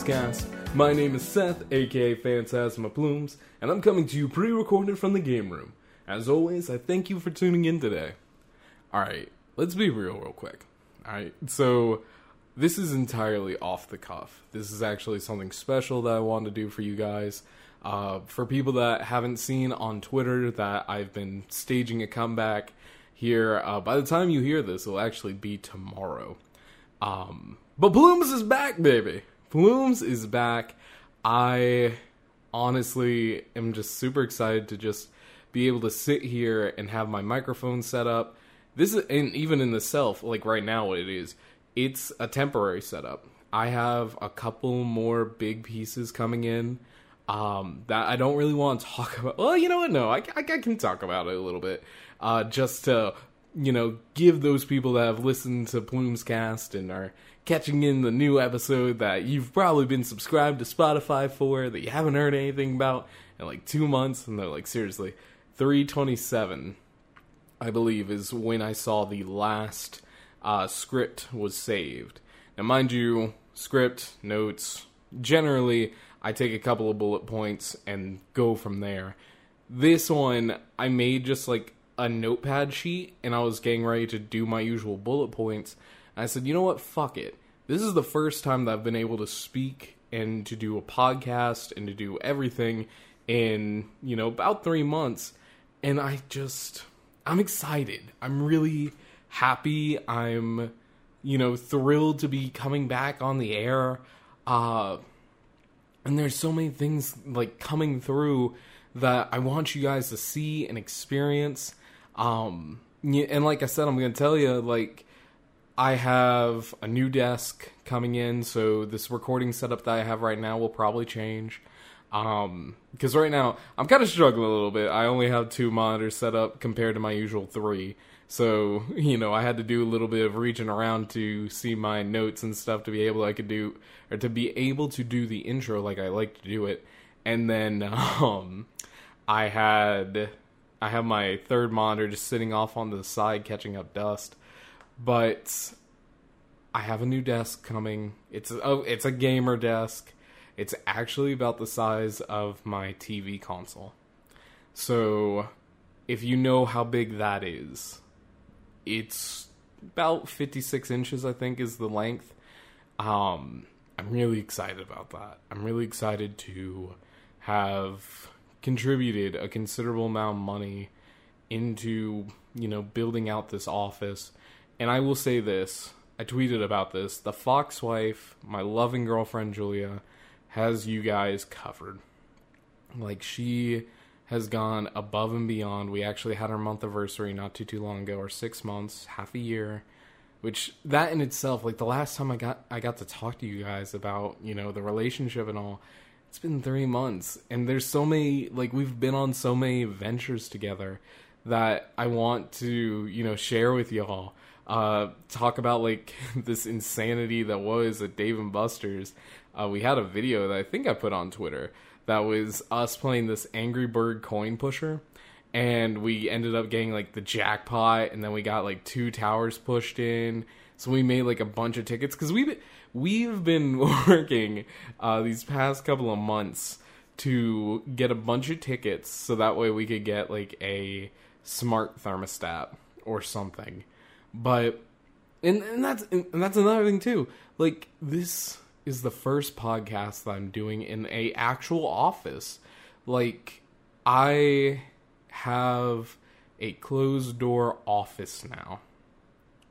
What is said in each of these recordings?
Plumescast. My name is Seth, aka Phantasma Plumes, and I'm coming to you pre recorded from the game room. As always, I thank you for tuning in today. Alright, let's be real, real quick. Alright, so this is entirely off the cuff. This is actually something special that I wanted to do for you guys. Uh, for people that haven't seen on Twitter, that I've been staging a comeback here. Uh, by the time you hear this, it'll actually be tomorrow. Um, but Plumes is back, baby. Plumes is back. I honestly am just super excited to just be able to sit here and have my microphone set up. This is, and even in the self, like right now, what it is, it's a temporary setup. I have a couple more big pieces coming in um, that I don't really want to talk about. Well, you know what? No, I, I, I can talk about it a little bit. Uh, just to, you know, give those people that have listened to Plume's cast and are catching in the new episode that you've probably been subscribed to Spotify for that you haven't heard anything about in like two months. And they're like, seriously, 327, I believe, is when I saw the last uh, script was saved. Now, mind you, script, notes, generally, I take a couple of bullet points and go from there. This one, I made just like a notepad sheet and I was getting ready to do my usual bullet points. I said, you know what? Fuck it. This is the first time that I've been able to speak and to do a podcast and to do everything in, you know, about three months. And I just, I'm excited. I'm really happy. I'm, you know, thrilled to be coming back on the air. Uh, and there's so many things like coming through that I want you guys to see and experience. Um, and like I said, I'm going to tell you, like, I have a new desk coming in, so this recording setup that I have right now will probably change. Um, because right now I'm kind of struggling a little bit. I only have two monitors set up compared to my usual three. So, you know, I had to do a little bit of reaching around to see my notes and stuff to be able I could do or to be able to do the intro like I like to do it. And then um I had I have my third monitor just sitting off on the side catching up dust. But I have a new desk coming. It's a, oh, it's a gamer desk. It's actually about the size of my TV console. So, if you know how big that is, it's about 56 inches, I think, is the length. Um, I'm really excited about that. I'm really excited to have contributed a considerable amount of money into, you know, building out this office. And I will say this I tweeted about this. The Fox wife, my loving girlfriend Julia, has you guys covered. Like, she has gone above and beyond. We actually had our month anniversary not too too long ago, or six months, half a year. Which that in itself, like the last time I got I got to talk to you guys about you know the relationship and all, it's been three months, and there's so many like we've been on so many ventures together that I want to you know share with y'all. Uh, talk about like this insanity that was at Dave and Buster's. Uh, we had a video that I think I put on Twitter that was us playing this Angry Bird coin pusher. And we ended up getting like the jackpot, and then we got like two towers pushed in. So we made like a bunch of tickets because we've we've been working uh, these past couple of months to get a bunch of tickets, so that way we could get like a smart thermostat or something. But and, and that's and that's another thing too. Like this is the first podcast that I'm doing in a actual office. Like I have a closed door office now.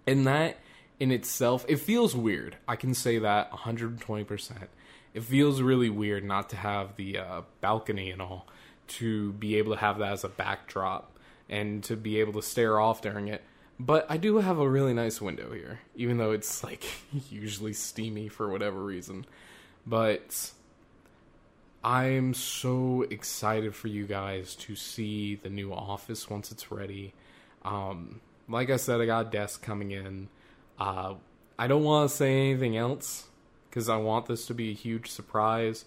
And that in itself, it feels weird. I can say that 120%. It feels really weird not to have the uh, balcony and all, to be able to have that as a backdrop and to be able to stare off during it. But I do have a really nice window here, even though it's like usually steamy for whatever reason. But I'm so excited for you guys to see the new office once it's ready. Um, like I said, I got a desk coming in. Uh, I don't want to say anything else because I want this to be a huge surprise.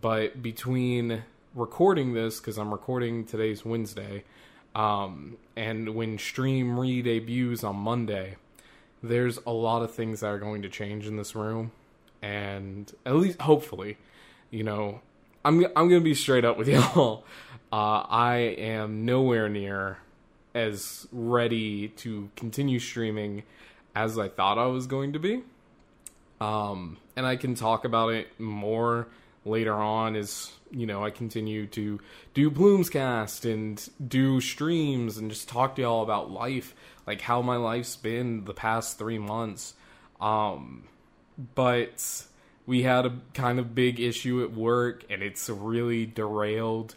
But between recording this, because I'm recording today's Wednesday, um, and when Stream re debuts on Monday, there's a lot of things that are going to change in this room, and at least hopefully, you know, I'm I'm gonna be straight up with y'all. Uh, I am nowhere near as ready to continue streaming as I thought I was going to be. Um, and I can talk about it more later on as you know I continue to do Plumescast and do streams and just talk to y'all about life, like how my life's been the past three months. Um, but we had a kind of big issue at work, and it's really derailed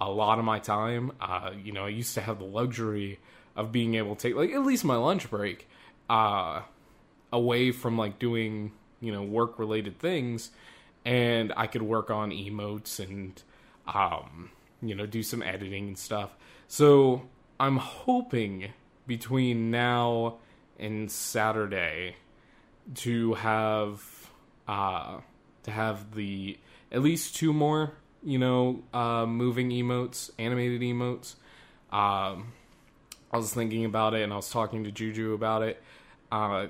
a lot of my time. Uh, you know, I used to have the luxury of being able to take like at least my lunch break uh, away from like doing you know work related things and I could work on emotes and um, you know do some editing and stuff. So I'm hoping between now and Saturday to have uh, to have the at least two more you know uh, moving emotes, animated emotes. Um, I was thinking about it and I was talking to Juju about it. Uh,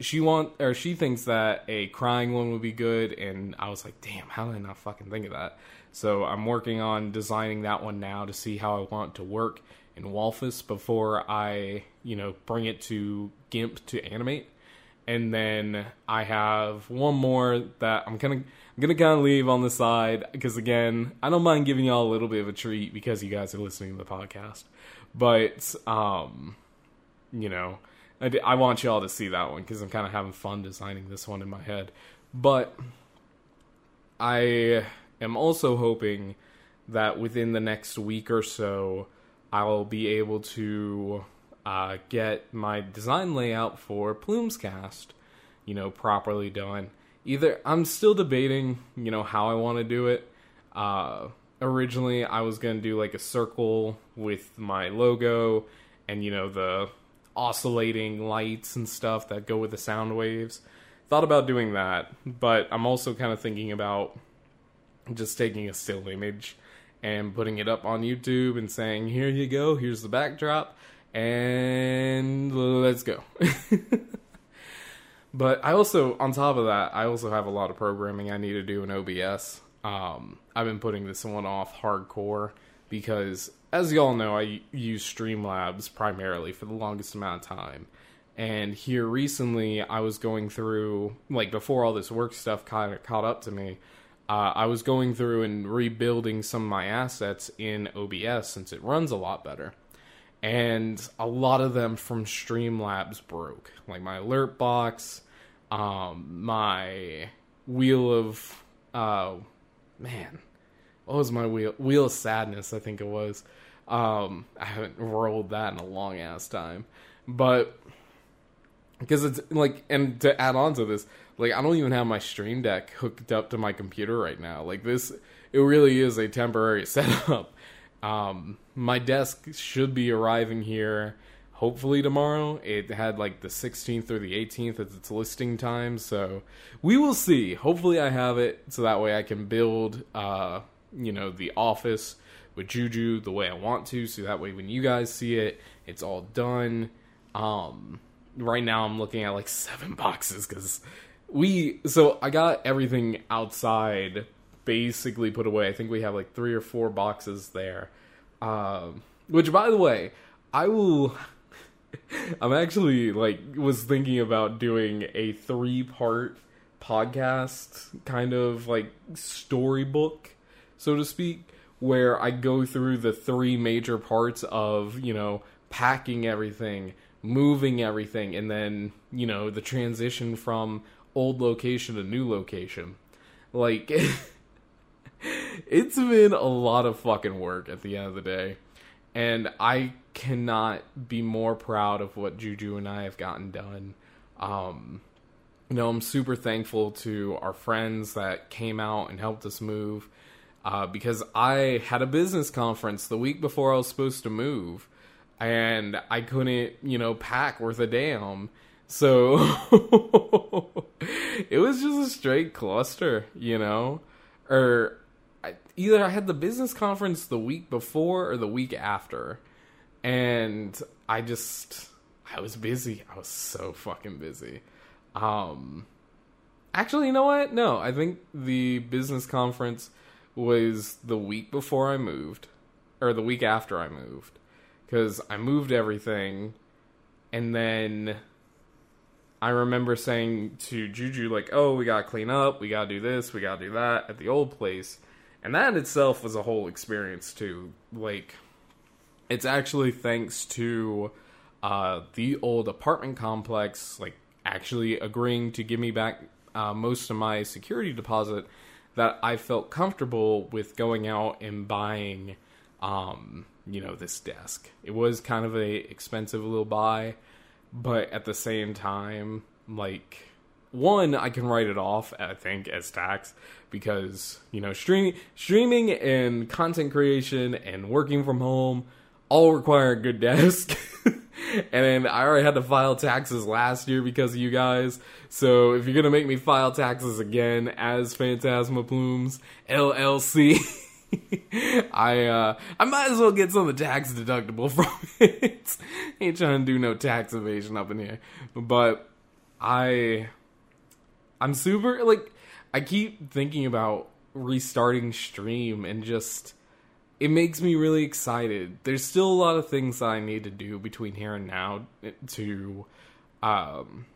she want or she thinks that a crying one would be good and i was like damn how did i not fucking think of that? So i'm working on designing that one now to see how i want to work in walfus before i you know bring it to gimp to animate. And then i have one more that i'm gonna i'm gonna kind of leave on the side because again i don't mind giving y'all a little bit of a treat because you guys are listening to the podcast. But um you know I, I want y'all to see that one because I'm kind of having fun designing this one in my head. But I am also hoping that within the next week or so, I'll be able to uh, get my design layout for Plumes Cast, you know, properly done. Either I'm still debating, you know, how I want to do it. Uh, originally, I was gonna do like a circle with my logo and you know the oscillating lights and stuff that go with the sound waves. Thought about doing that, but I'm also kind of thinking about just taking a still image and putting it up on YouTube and saying, "Here you go. Here's the backdrop." And let's go. but I also, on top of that, I also have a lot of programming I need to do in OBS. Um, I've been putting this one off hardcore because as y'all know, I use Streamlabs primarily for the longest amount of time. And here recently, I was going through, like, before all this work stuff kind of caught up to me, uh, I was going through and rebuilding some of my assets in OBS since it runs a lot better. And a lot of them from Streamlabs broke. Like my alert box, um, my wheel of, uh, man, what was my wheel? Wheel of Sadness, I think it was. Um, I haven't rolled that in a long ass time, but because it's like, and to add on to this, like I don't even have my Stream Deck hooked up to my computer right now. Like this, it really is a temporary setup. Um, my desk should be arriving here hopefully tomorrow. It had like the 16th or the 18th as its listing time, so we will see. Hopefully, I have it so that way I can build, uh, you know, the office with Juju the way I want to, so that way when you guys see it, it's all done. Um, right now I'm looking at like seven boxes because we. So I got everything outside basically put away. I think we have like three or four boxes there. Um, which, by the way, I will. I'm actually like was thinking about doing a three part podcast kind of like storybook, so to speak where I go through the three major parts of, you know, packing everything, moving everything, and then, you know, the transition from old location to new location. Like, it's been a lot of fucking work at the end of the day. And I cannot be more proud of what Juju and I have gotten done. Um, you know, I'm super thankful to our friends that came out and helped us move uh, because I had a business conference the week before I was supposed to move, and I couldn't, you know, pack worth a damn. So it was just a straight cluster, you know, or I, either I had the business conference the week before or the week after, and I just I was busy. I was so fucking busy. Um, actually, you know what? No, I think the business conference was the week before I moved, or the week after I moved, because I moved everything, and then I remember saying to Juju like, "Oh, we gotta clean up. We gotta do this. We gotta do that at the old place," and that itself was a whole experience too. Like, it's actually thanks to uh, the old apartment complex, like actually agreeing to give me back uh, most of my security deposit, that I felt comfortable with going out and buying, um, you know, this desk. It was kind of a expensive little buy, but at the same time, like one, I can write it off, I think, as tax because you know streaming, streaming, and content creation and working from home all require a good desk. and I already had to file taxes last year because of you guys. So if you're gonna make me file taxes again as Phantasma Plumes LLC. I uh I might as well get some of the tax deductible from it. Ain't trying to do no tax evasion up in here. But I I'm super like I keep thinking about restarting stream and just it makes me really excited. There's still a lot of things I need to do between here and now to um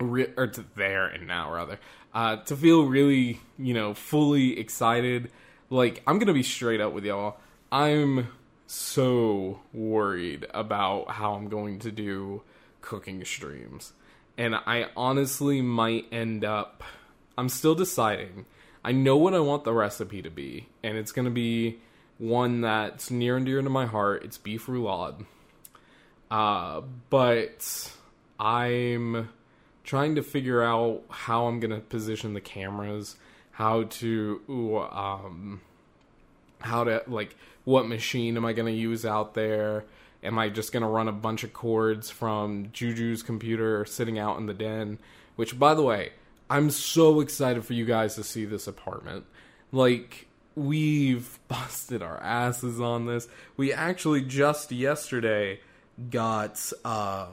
re- or to there and now rather uh to feel really, you know, fully excited. Like I'm to be straight up with y'all. I'm so worried about how I'm going to do cooking streams and I honestly might end up. I'm still deciding. I know what I want the recipe to be, and it's to be one that's near and dear to my heart. It's beef roulade. Uh, but I'm trying to figure out how I'm to position the cameras, how to, ooh, um, how to, like, what machine am I to use out there? Am I just to run a bunch of cords from Juju's computer sitting out in the den? Which, by the way, I'm so excited for you guys to see this apartment. Like, we've busted our asses on this. We actually just yesterday got, uh,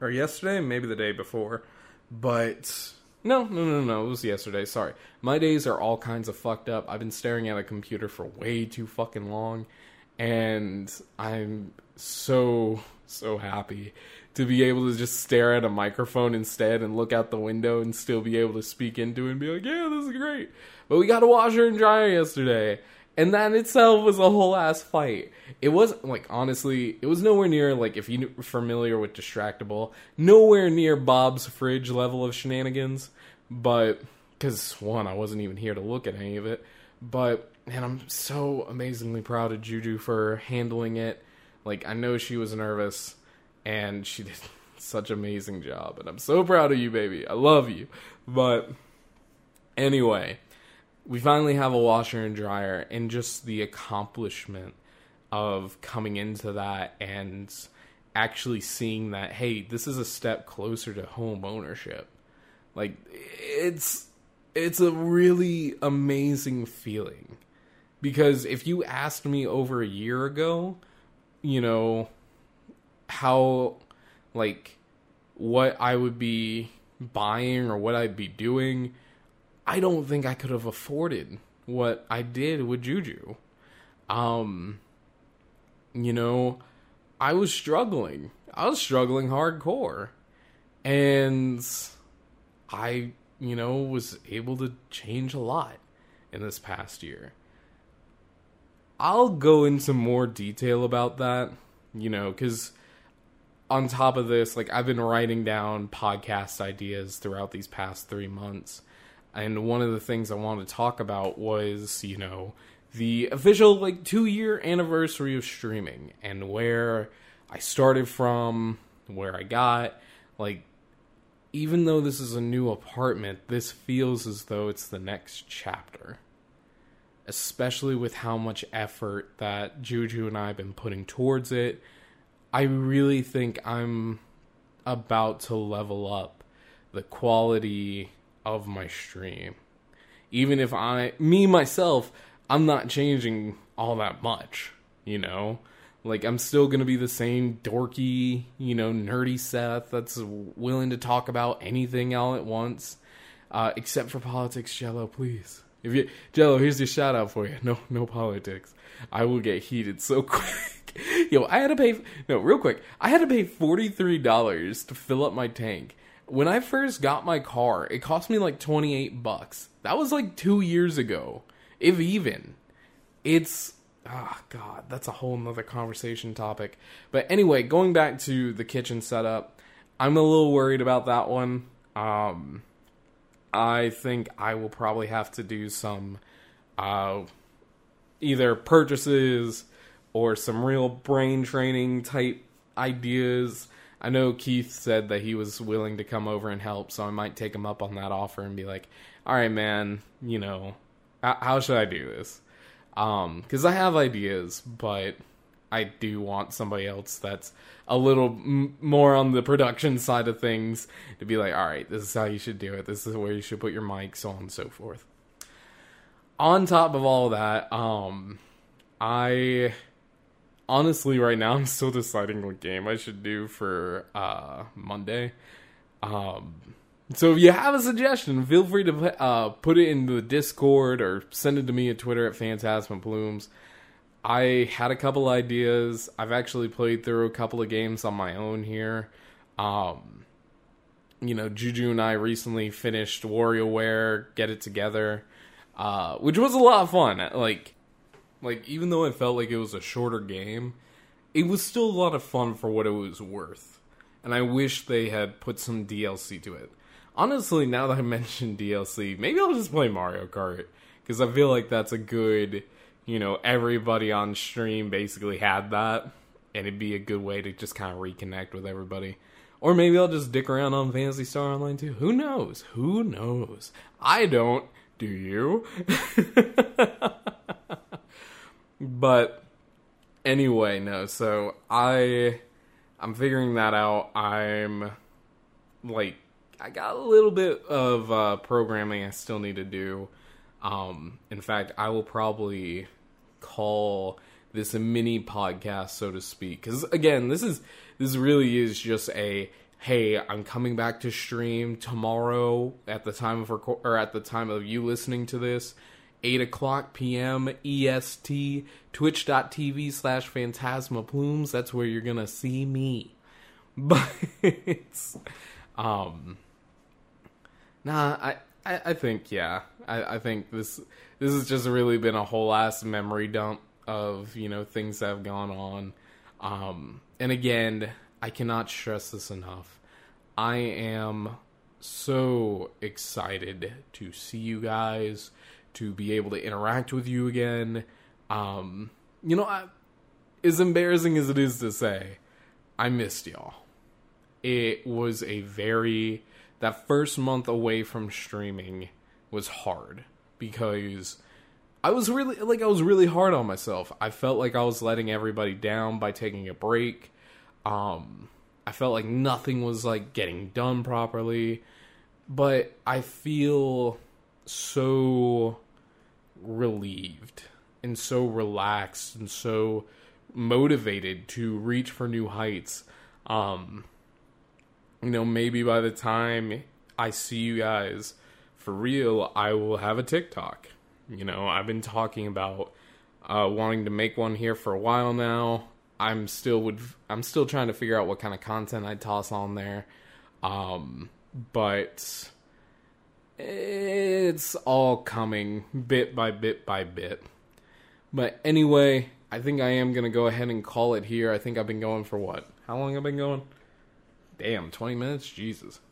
or yesterday, maybe the day before, but no, no, no, no, it was yesterday. Sorry. My days are all kinds of fucked up. I've been staring at a computer for way too fucking long, and I'm so so happy to be able to just stare at a microphone instead and look out the window and still be able to speak into it and be like, yeah, this is great. But we got a washer and dryer yesterday. And that itself was a whole ass fight. It wasn't like honestly, it was nowhere near like if you're familiar with Distractible, nowhere near Bob's fridge level of shenanigans. But because one, I wasn't even here to look at any of it. But and I'm so amazingly proud of Juju for handling it like I know she was nervous and she did such amazing job and I'm so proud of you baby. I love you. But anyway, we finally have a washer and dryer and just the accomplishment of coming into that and actually seeing that hey, this is a step closer to home ownership. Like it's it's a really amazing feeling because if you asked me over a year ago you know, how, like, what I would be buying or what I'd be doing, I don't think I could have afforded what I did with Juju. Um, you know, I was struggling. I was struggling hardcore. And I, you know, was able to change a lot in this past year. I'll go into more detail about that, you know, because on top of this, like I've been writing down podcast ideas throughout these past three months. And one of the things I wanted to talk about was, you know, the official like two year anniversary of streaming and where I started from, where I got. Like, even though this is a new apartment, this feels as though it's the next chapter especially with how much effort that Juju and I have been putting towards it. I really think I'm about to level up the quality of my stream. Even if I, me myself, I'm not changing all that much, you know? Like I'm still gonna be the same dorky, you know, nerdy Seth that's willing to talk about anything all at once, uh, except for politics. Jello, please. If you Jello, here's your shout out for you. No, no politics. I will get heated so quick. Yo, I had to pay. No, real quick. I had to pay forty three dollars to fill up my tank. When I first got my car, it cost me like twenty eight bucks. That was like two years ago, if even. It's ah oh god, that's a whole nother conversation topic. But anyway, going back to the kitchen setup, I'm a little worried about that one. Um, I think I will probably have to do some uh, either purchases or some real brain training type ideas. I know Keith said that he was willing to come over and help, so I might take him up on that offer and be like, "All right, man, you know, how should I do this?" Um, because I have ideas, but I do want somebody else that's a little m- more on the production side of things to be like, all right, this is how you should do it. This is where you should put your mic, so on and so forth. On top of all of that, um, I honestly right now I'm still deciding what game I should do for uh Monday. Um, so if you have a suggestion, feel free to uh, put it in the Discord or send it to me at Twitter at Phantasma Plumes. I had a couple ideas. I've actually played through a couple of games on my own here. Um, you know, Juju and I recently finished WarioWare Get It Together, uh, which was a lot of fun. Like, like even though I felt like it was a shorter game, it was still a lot of fun for what it was worth. And I wish they had put some DLC to it. Honestly, now that I mentioned DLC, maybe I'll just play Mario Kart because I feel like that's a good you know, everybody on stream basically had that, and it'd be a good way to just kind of reconnect with everybody. Or maybe I'll just dick around on Phantasy Star Online 2. Who knows? Who knows? I don't. Do you? but anyway, no. So I I'm figuring that out. I'm like I got a little bit of uh, programming I still need to do. Um, in fact, I will probably call this a mini podcast, so to speak. Because again, this is this really is just a hey, I'm coming back to stream tomorrow at the time of record or at the time of you listening to this. 8 o'clock p.m. EST, twitch.tv slash phantasma plumes. That's where you're gonna see me. But um, nah, I, I, I think, yeah, I, I think this this has just really been a whole ass memory dump of you know things that have gone on. Um, and again, I cannot stress this enough. I am so excited to see you guys, to be able to interact with you again. Um, you know, I, as embarrassing as it is to say, I missed y'all. It was a very that first month away from streaming was hard because I was really like I was really hard on myself. I felt like I was letting everybody down by taking a break. Um I felt like nothing was like getting done properly. But I feel so relieved and so relaxed and so motivated to reach for new heights. Um you know, maybe by the time I see you guys for real, I will have a TikTok. You know, I've been talking about uh, wanting to make one here for a while now. I'm still would I'm still trying to figure out what kind of content I toss on there. Um, but it's all coming bit by bit by bit. But anyway, I think I am gonna go ahead and call it here. I think I've been going for what? How long have I been going? Damn, 20 minutes? Jesus.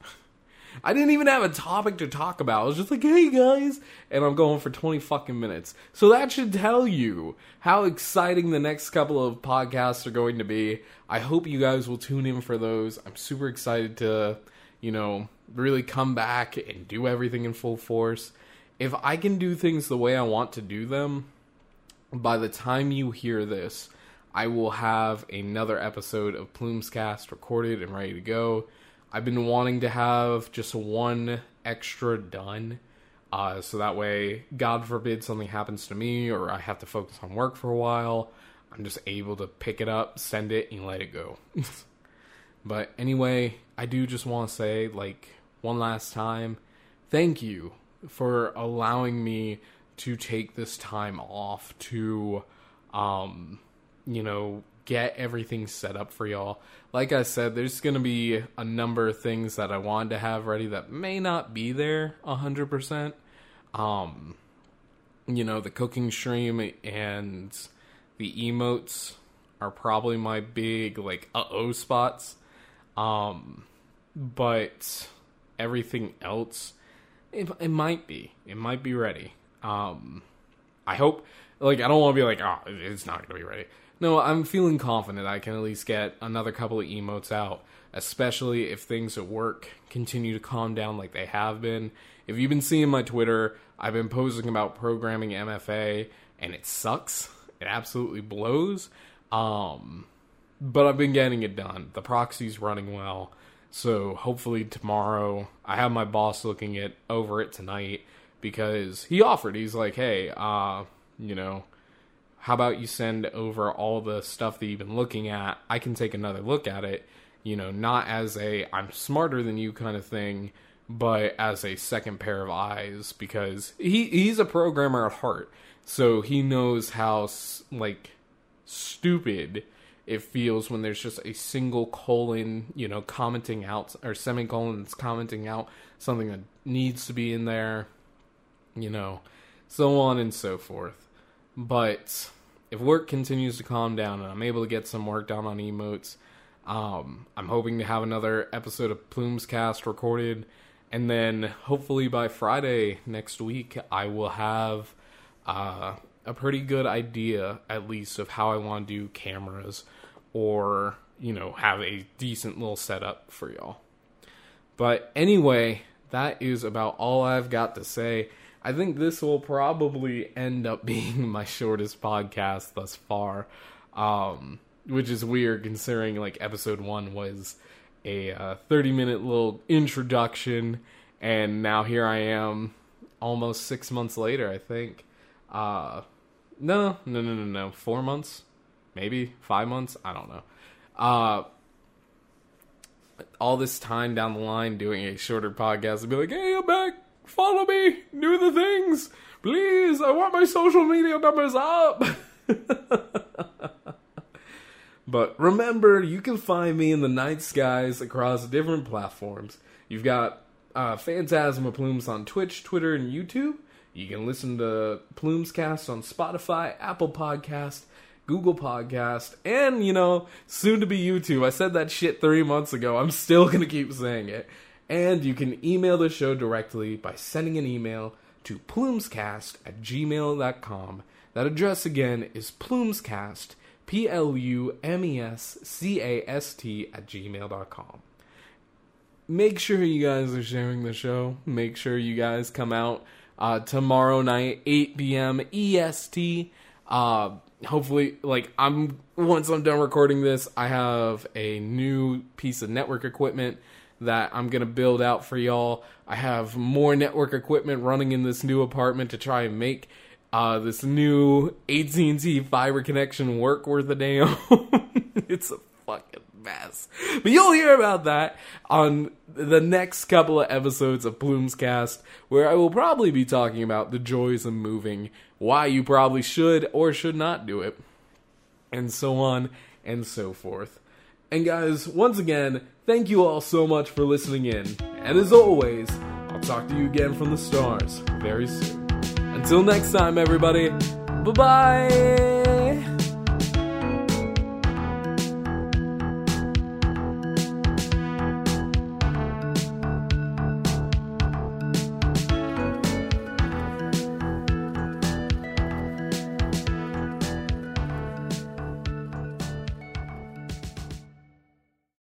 I didn't even have a topic to talk about. I was just like, hey guys. And I'm going for 20 fucking minutes. So that should tell you how exciting the next couple of podcasts are going to be. I hope you guys will tune in for those. I'm super excited to, you know, really come back and do everything in full force. If I can do things the way I want to do them, by the time you hear this, I will have another episode of Plumescast recorded and ready to go. I've been wanting to have just one extra done. Uh, so that way, God forbid something happens to me or I have to focus on work for a while. I'm just able to pick it up, send it, and let it go. but anyway, I do just want to say, like, one last time, thank you for allowing me to take this time off to, um, you know, get everything set up for y'all. Like I said, there's going to be a number of things that I wanted to have ready that may not be there 100%. Um, you know, the cooking stream and the emotes are probably my big, like, uh oh spots. Um, but everything else, it, it might be. It might be ready. Um, I hope, like, I don't want to be like, oh, it's not going to be ready. No, I'm feeling confident I can at least get another couple of emotes out, especially if things at work continue to calm down like they have been. If you've been seeing my Twitter, I've been posting about programming MFA, and it sucks. It absolutely blows. Um, but I've been getting it done. The proxy's running well. So hopefully tomorrow, I have my boss looking it over it tonight because he offered. He's like, hey, uh, you know, how about you send over all the stuff that you've been looking at? I can take another look at it, you know, not as a I'm smarter than you kind of thing, but as a second pair of eyes because he he's a programmer at heart. So he knows how like stupid it feels when there's just a single colon, you know, commenting out or semicolon that's commenting out something that needs to be in there, you know, so on and so forth. But if work continues to calm down and I'm able to get some work done on emotes, um, I'm hoping to have another episode of Plumes Cast recorded, and then hopefully by Friday next week, I will have uh, a pretty good idea, at least, of how I want to do cameras or, you know, have a decent little setup for y'all. But anyway, that is about all I've got to say. I think this will probably end up being my shortest podcast thus far, um, which is weird considering like episode one was a uh, 30 minute little introduction, and now here I am almost six months later, I think. Uh, no, no, no, no, no, four months, maybe five months. I don't know. Uh, all this time down the line doing a shorter podcast and be like, hey, I'm back. Follow me. Do the things. Please. I want my social media numbers up. but remember, you can find me in the night skies across different platforms. You've got uh, Phantasma Plumes on Twitch, Twitter, and YouTube. You can listen to Plumes Cast on Spotify, Apple Podcast, Google Podcast, and you know, soon to be YouTube. I said that shit three months ago. I'm still gonna keep saying it. And you can email the show directly by sending an email to plumescast at gmail.com. That address again is plumescast, P L U M E S C A S T, at gmail.com. Make sure you guys are sharing the show. Make sure you guys come out uh, tomorrow night, 8 p.m. EST. Uh, hopefully, like, I'm once I'm done recording this, I have a new piece of network equipment that I'm gonna build out for y'all. I have more network equipment running in this new apartment to try and make uh, this new AT&T fiber connection work worth a damn. it's a fucking mess. But you'll hear about that on the next couple of episodes of Plumes Cast, where I will probably be talking about the joys of moving, why you probably should or should not do it, and so on and so forth. And guys, once again, thank you all so much for listening in. And as always, I'll talk to you again from the stars very soon. Until next time, everybody, bye bye!